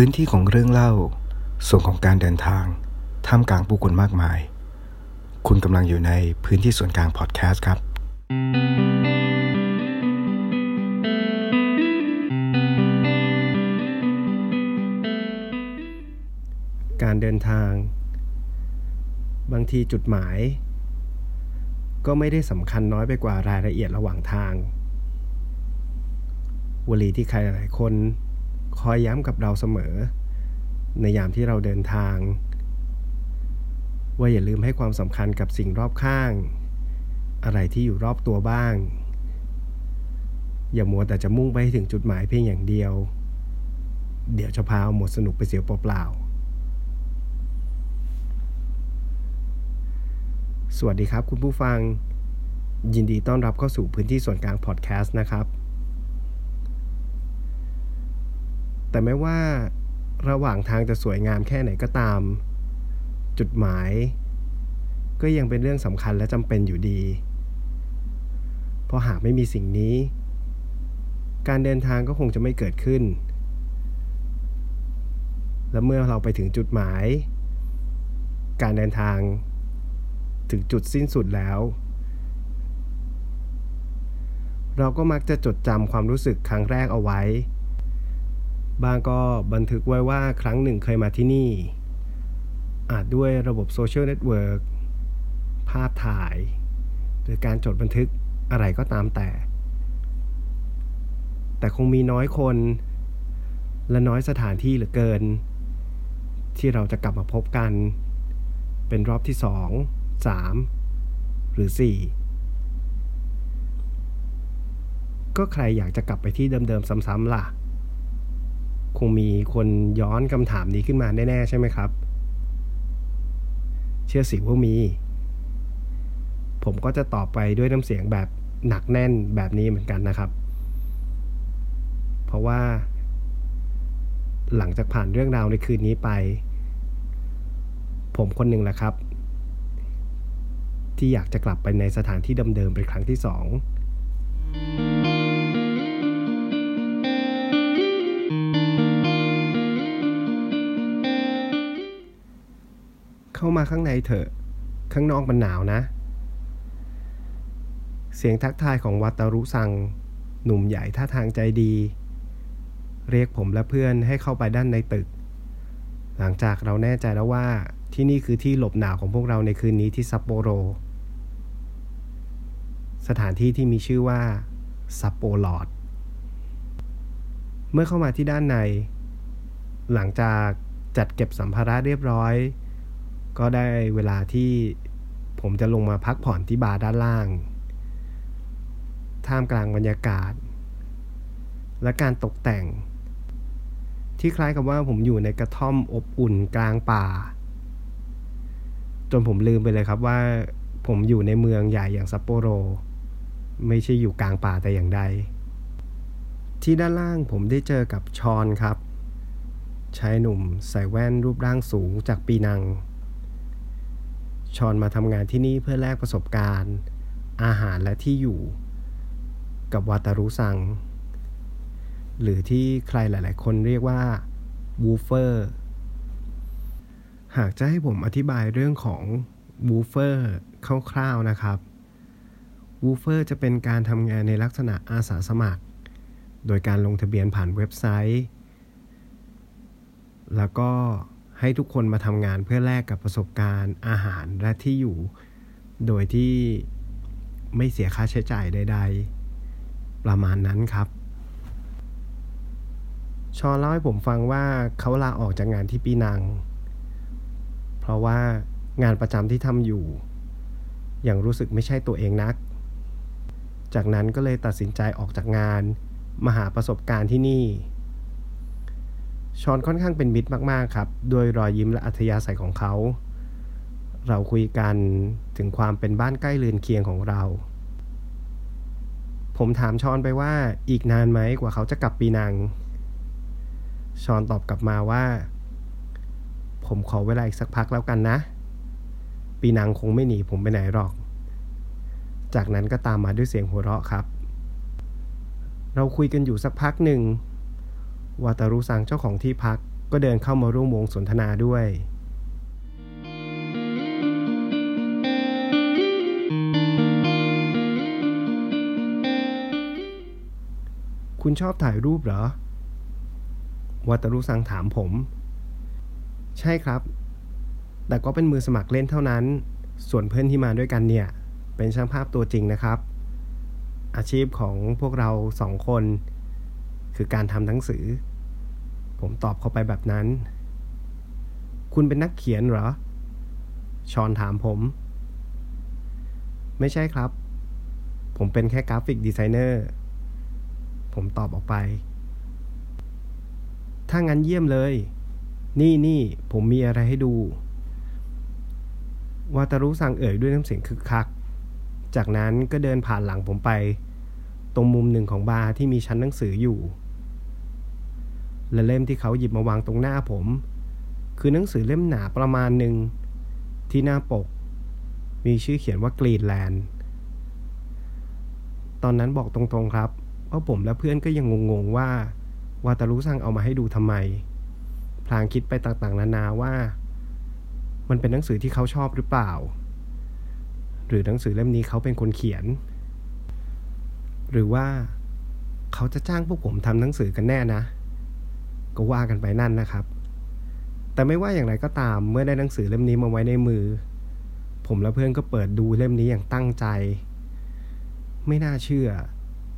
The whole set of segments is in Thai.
พื้นที่ของเรื่องเล่า ส่วนของการเดินทาง ท่ามกลางผู้คนมากมาย คุณกำลังอยู่ในพื้นที่ส่วนกลางพอดแคสต์ครับ การเดินทาง บางทีจุดหมาย ก็ไม่ได้สำคัญน้อยไปกว่ารายละเอียดระหว่างทางวลีที่ใครหลายคน คอยย้ำกับเราเสมอ ในยามที่เราเดินทาง ว่าอย่าลืมให้ความสำคัญกับสิ่งรอบข้าง อะไรที่อยู่รอบตัวบ้าง อย่ามัวแต่จะมุ่งไปถึงจุดหมายเพียงอย่างเดียว เดี๋ยวจะพาเอาหมดสนุกไปเสียเปล่าๆสวัสดีครับคุณผู้ฟัง ยินดีต้อนรับเข้าสู่พื้นที่ส่วนกลางพอดแคสต์นะครับ แต่ไม่ว่าระหว่างทางจะสวยงามแค่ไหนก็ตาม จุดหมาย ก็ยังเป็นเรื่องสำคัญและจำเป็นอยู่ดี เพราะหากไม่มีสิ่งนี้ การเดินทางก็คงจะไม่เกิดขึ้น และเมื่อเราไปถึงจุดหมาย การเดินทางถึงจุดสิ้นสุดแล้ว เราก็มักจะจดจำความรู้สึกครั้งแรกเอาไว้ บางก็บันทึกไว้ว่าครั้งหนึ่งเคยมาที่นี่ อาจด้วยระบบโซเชียลเน็ตเวิร์กภาพถ่าย หรือการจดบันทึกอะไรก็ตามแต่ แต่คงมีน้อยคน และน้อยสถานที่เหลือเกิน ที่เราจะกลับมาพบกัน เป็นรอบที่สองสามหรือสี่ก็ใครอยากจะกลับไปที่เดิมๆซ้ำๆล่ะ คงมีคนย้อนคำถามนี้ขึ้นมาแน่ๆใช่ไหมครับ เชื่อสิว่ามี ผมก็จะตอบไปด้วยน้ำเสียงแบบหนักแน่นแบบนี้เหมือนกันนะครับ เพราะว่า หลังจากผ่านเรื่องราวในคืนนี้ไป ผมคนหนึ่งแหละครับ ที่อยากจะกลับไปในสถานที่เดิมๆเป็นครั้งที่สอง เข้ามาข้างในเถอะ ข้างนอกมันหนาวนะ เสียงทักทายของวัตารุซัง หนุ่มใหญ่ท่าทางใจดี เรียกผมและเพื่อนให้เข้าไปด้านในตึก หลังจากเราแน่ใจแล้วว่าที่นี่คือที่หลบหนาวของพวกเราในคืนนี้ที่ซัปโปโร สถานที่ที่มีชื่อว่าซัปโปลอด เมื่อเข้ามาที่ด้านใน หลังจากจัดเก็บสัมภาระเรียบร้อย ก็ได้เวลาที่ผมจะลงมาพักผ่อนที่บาร์ด้านล่าง ท่ามกลางบรรยากาศ และการตกแต่ง ที่คล้ายกับว่าผมอยู่ในกระท่อมอบอุ่นกลางป่า จนผมลืมไปเลยครับว่า ผมอยู่ในเมืองใหญ่อย่างซัปโปโร ไม่ใช่อยู่กลางป่าแต่อย่างใด ที่ด้านล่างผมได้เจอกับชอนครับชายหนุ่มใส่แว่นรูปร่างสูงจากปีนัง ชอนมาทำงานที่นี่เพื่อแลกประสบการณ์ อาหารและที่อยู่ กับวาตารุซัง หรือที่ใครหลาย ๆ คนเรียกว่า WWOOFer หากจะให้ผมอธิบายเรื่องของ WWOOFer คร่าว ๆ นะครับ WWOOFer จะเป็นการทำงานในลักษณะอาสาสมัคร โดยการลงทะเบียนผ่านเว็บไซต์ แล้วก็ ให้ทุกคนมาทำงานเพื่อแลกกับประสบการณ์อาหารและที่อยู่ โดยที่ไม่เสียค่าใช้จ่ายใด ๆ ประมาณนั้นครับ ชอเล่าให้ผมฟังว่าเขาลาออกจากงานที่ปีนัง เพราะว่างานประจำที่ทำอยู่ยังรู้สึกไม่ใช่ตัวเองนัก จากนั้นก็เลยตัดสินใจออกจากงานมาหาประสบการณ์ที่นี่ ชอนค่อนข้างเป็นมิตรมาก ๆ ครับด้วยรอยยิ้มและอัธยาศัยของเขา เราคุยกันถึงความเป็นบ้านใกล้เรือนเคียงของเรา ผมถามชอนไปว่าอีกนานไหมกว่าเขาจะกลับปีนัง ชอนตอบกลับมาว่า ผมขอเวลาอีกสักพักแล้วกันนะ ปีนังคงไม่หนีผมไปไหนหรอก จากนั้นก็ตามมาด้วยเสียงหัวเราะครับ เราคุยกันอยู่สักพักหนึ่ง วาตารุซังเจ้าของที่พักก็เดินเข้ามาร่วมวงสนทนาด้วย คุณชอบถ่ายรูปเหรอวัตารุสังถามผม ใช่ครับ แต่ก็เป็นมือสมัครเล่นเท่านั้น ส่วนเพื่อนที่มาด้วยกันเนี่ย เป็นช่างภาพตัวจริงนะครับ อาชีพของพวกเราสองคน คือการทำหนังสือ ผมตอบเขาไปแบบนั้น คุณเป็นนักเขียนเหรอ ชอนถามผม ไม่ใช่ครับ ผมเป็นแค่ graphic designer ผมตอบออกไป ถ้างั้นเยี่ยมเลย นี่นี่ผมมีอะไรให้ดูวาตารุสั่งเอ่ยด้วยน้ำเสียงคึกคัก จากนั้นก็เดินผ่านหลังผมไป ตรงมุมหนึ่งของบาร์ที่มีชั้นหนังสืออยู่ และเล่มที่เขาหยิบมาวางตรงหน้าผม คือหนังสือเล่มหนาประมาณหนึ่ง ที่หน้าปก มีชื่อเขียนว่ากรีนแลนด์ตอนนั้นบอกตรงๆครับ ว่าผมและเพื่อนก็ยังงงๆว่าวาตารุสั่งเอามาให้ดูทำไม พลางคิดไปต่างๆ นานาว่า มันเป็นหนังสือที่เขาชอบหรือเปล่า หรือหนังสือเล่มนี้เขาเป็นคนเขียน หรือว่าเขาจะจ้างพวกผมทำหนังสือกันแน่นะ ก็ว่ากันไปนั่นนะครับ แต่ไม่ว่าอย่างไรก็ตามเมื่อได้หนังสือเล่มนี้มาไว้ในมือ ผมและเพื่อนก็เปิดดูเล่มนี้อย่างตั้งใจ ไม่น่าเชื่อ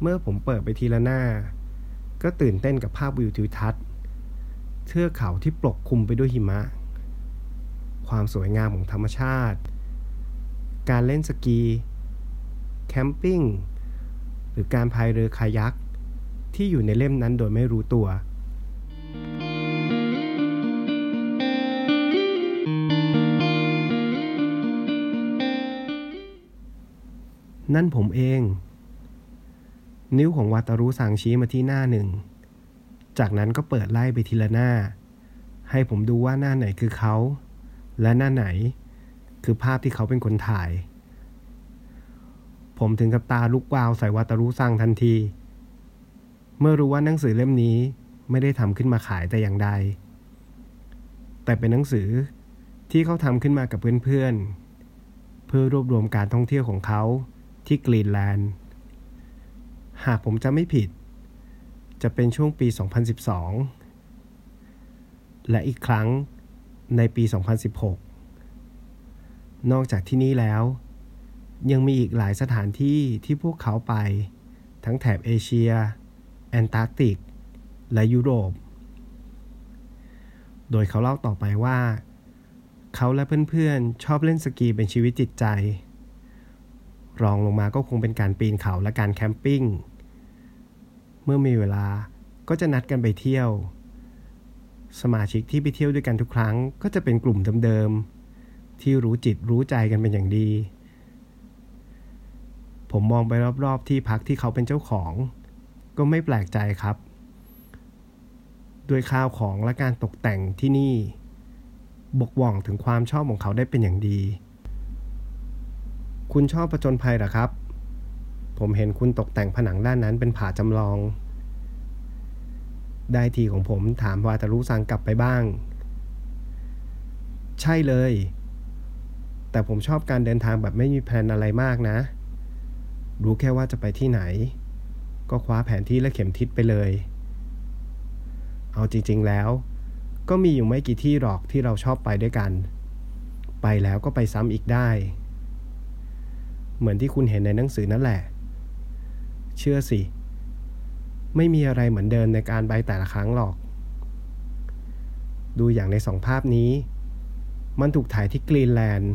เมื่อผมเปิดไปทีละหน้า ก็ตื่นเต้นกับภาพวิวทิวทัศน์เทือกเขาที่ปกคลุมไปด้วยหิมะ ความสวยงามของธรรมชาติ การเล่นสกี แคมปิ้ง หรือการพายเรือคายักที่อยู่ในเล่มนั้นโดยไม่รู้ตัว นั่นผมเอง นิ้วของวาตารุสั่งชี้มาที่หน้าหนึ่ง จากนั้นก็เปิดไล่ไปทีละหน้า ให้ผมดูว่าหน้าไหนคือเขา และหน้าไหน คือภาพที่เขาเป็นคนถ่าย ผมถึงกับตาลุกวาวใส่วาตารุสั่งทันที เมื่อรู้ว่าหนังสือเล่มนี้ไม่ได้ทำขึ้นมาขายแต่อย่างใด แต่เป็นหนังสือที่เขาทำขึ้นมากับเพื่อนๆเพื่อรวบรวมการท่องเที่ยวของเขา ที่กรีนแลนด์ หากผมจำไม่ผิด จะเป็นช่วงปี 2012 และอีกครั้งในปี 2016 นอกจากที่นี่แล้ว ยังมีอีกหลายสถานที่ที่พวกเขาไป ทั้งแถบเอเชีย แอนตาร์กติก และยุโรป โดยเขาเล่าต่อไปว่า เขาและเพื่อนๆ ชอบเล่นสกีเป็นชีวิตจิตใจ รองลงมาก็คงเป็นการปีนเขาและการแคมปิ้ง เมื่อมีเวลาก็จะนัดกันไปเที่ยว สมาชิกที่ไปเที่ยวด้วยกันทุกครั้ง ก็จะเป็นกลุ่มเดิมๆ ที่รู้จิตรู้ใจกันเป็นอย่างดี ผมมองไปรอบๆ ที่พักที่เขาเป็นเจ้าของ ก็ไม่แปลกใจครับ ด้วยข้าวของและการตกแต่งที่นี่ บกว่องถึงความชอบของเขาได้เป็นอย่างดี คุณชอบประจนภัยหรอครับ ผมเห็นคุณตกแต่งผนังด้านนั้นเป็นผาจำลอง ได้ทีของผมถามวาตารุซังกลับไปบ้าง ใช่เลย แต่ผมชอบการเดินทางแบบไม่มีแผนอะไรมากนะ รู้แค่ว่าจะไปที่ไหน ก็คว้าแผนที่และเข็มทิศไปเลย เอาจริง ๆ แล้ว ก็มีอยู่ไม่กี่ที่หรอกที่เราชอบไปด้วยกัน ไปแล้วก็ไปซ้ำอีกได้ เหมือนที่คุณเห็นในหนังสือนั่นแหละ เชื่อสิ ไม่มีอะไรเหมือนเดิมในการไปแต่ละครั้งหรอก ดูอย่างในสองภาพนี้ มันถูกถ่ายที่กรีนแลนด์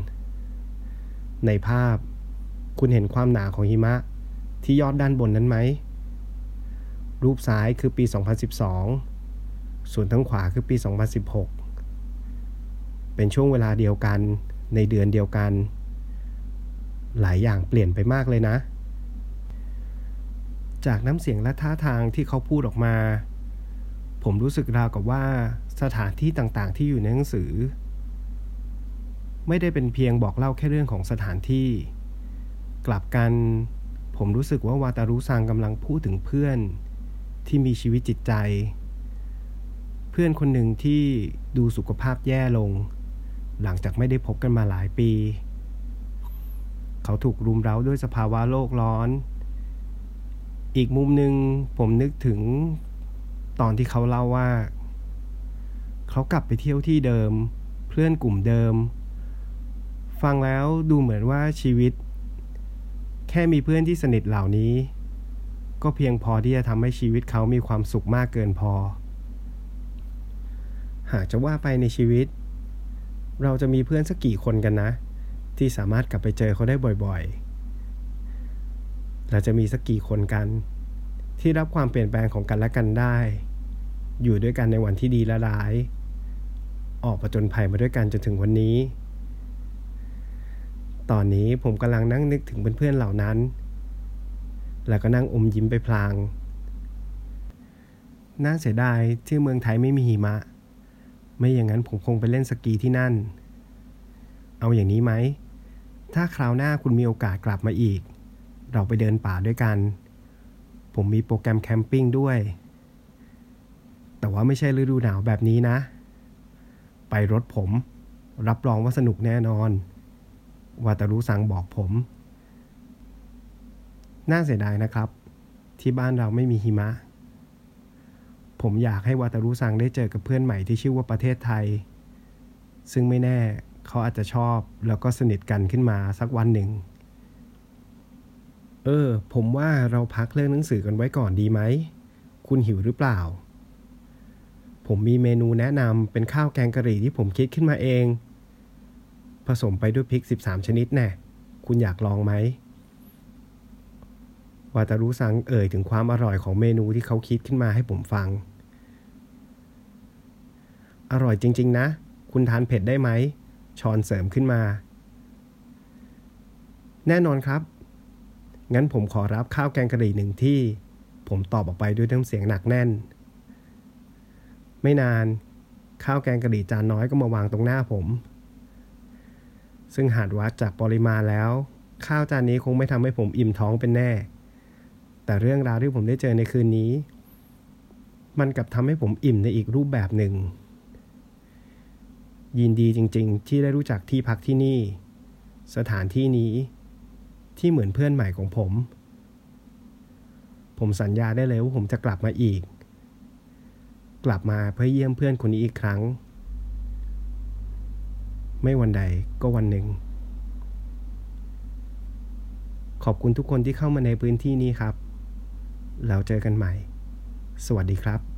ในภาพ คุณเห็นความหนาของหิมะที่ยอดด้านบนนั้นไหม รูปซ้ายคือปี 2012 ส่วนทั้งขวาคือปี 2016 เป็นช่วงเวลาเดียวกันในเดือนเดียวกัน หลายอย่างเปลี่ยนไปมากเลยนะ จากน้ำเสียงและท่าทางที่เขาพูดออกมา ผมรู้สึกราวกับว่าสถานที่ต่างๆ ที่อยู่ในหนังสือ ไม่ได้เป็นเพียงบอกเล่าแค่เรื่องของสถานที่ กลับกัน ผมรู้สึกว่าวาตารุซังกำลังพูดถึงเพื่อนที่มีชีวิตจิตใจ เพื่อนคนหนึ่งที่ดูสุขภาพแย่ลง หลังจากไม่ได้พบกันมาหลายปี เขาถูกรุมเร้าด้วยสภาวะโลกร้อน อีกมุมหนึ่งผมนึกถึงตอนที่เขาเล่าว่า เขากลับไปเที่ยวที่เดิม เพื่อนกลุ่มเดิม ฟังแล้วดูเหมือนว่าชีวิต แค่มีเพื่อนที่สนิทเหล่านี้ ก็เพียงพอที่จะทำให้ชีวิตเขามีความสุขมากเกินพอ หากจะว่าไปในชีวิต เราจะมีเพื่อนสักกี่คนกันนะ ที่สามารถกลับไปเจอเขาได้บ่อยๆ เราจะมีสักกี่คนกัน ที่รับความเปลี่ยนแปลงของกันและกันได้ อยู่ด้วยกันในวันที่ดีและร้าย ออกประจนภัยมาด้วยกันจนถึงวันนี้ ตอนนี้ผมกำลังนั่งนึกถึงเพื่อนๆเหล่านั้น แล้วก็นั่งอมยิ้มไปพลางน่าเสียดายที่เมืองไทยไม่มีหิมะ ไม่อย่างนั้นผมคงไปเล่นสกีที่นั่น เอาอย่างนี้ไหม ถ้าคราวหน้าคุณมีโอกาสกลับมาอีก เราไปเดินป่าด้วยกัน ผมมีโปรแกรมแคมปิ้งด้วย แต่ว่าไม่ใช่ฤดูหนาวแบบนี้นะ ไปรถผม รับรองว่าสนุกแน่นอนวาตารุสังบอกผม น่าเสียดายนะครับ ที่บ้านเราไม่มีหิมะ ผมอยากให้วาตารุสังได้เจอกับเพื่อนใหม่ที่ชื่อว่าประเทศไทย ซึ่งไม่แน่ เขาอาจจะชอบ แล้วก็สนิทกันขึ้นมาสักวันหนึ่ง เออ ผมว่าเราพักเรื่องหนังสือกันไว้ก่อนดีไหม คุณหิวหรือเปล่า ผมมีเมนูแนะนำเป็นข้าวแกงกะหรี่ที่ผมคิดขึ้นมาเอง ผสมไปด้วยพริก 13 ชนิดแน่ คุณอยากลองไหมวาตารุซังเอ่ยถึงความอร่อยของเมนูที่เขาคิดขึ้นมาให้ผมฟัง อร่อยจริง ๆ นะ คุณทานเผ็ดได้ไหม ชอนเสริมขึ้นมา แน่นอนครับ งั้นผมขอรับข้าวแกงกะหรี่หนึ่งที่ ผมตอบออกไปด้วยน้ำเสียงหนักแน่น ไม่นานข้าวแกงกะหรี่จานน้อยก็มาวางตรงหน้าผม ซึ่งหากวัดจากปริมาณแล้ว ข้าวจานนี้คงไม่ทำให้ผมอิ่มท้องเป็นแน่ แต่เรื่องราวที่ผมได้เจอในคืนนี้ มันกลับทำให้ผมอิ่มในอีกรูปแบบหนึ่ง ยินดีจริงๆ ที่ได้รู้จักที่พักที่นี่ สถานที่นี้ ที่เหมือนเพื่อนใหม่ของผม ผมสัญญาได้เลยว่าผมจะกลับมาอีก กลับมาเพื่อเยี่ยมเพื่อนคนนี้อีกครั้ง ไม่วันใดก็วันหนึ่ง ขอบคุณทุกคนที่เข้ามาในพื้นที่นี้ครับ แล้วเจอกันใหม่ สวัสดีครับ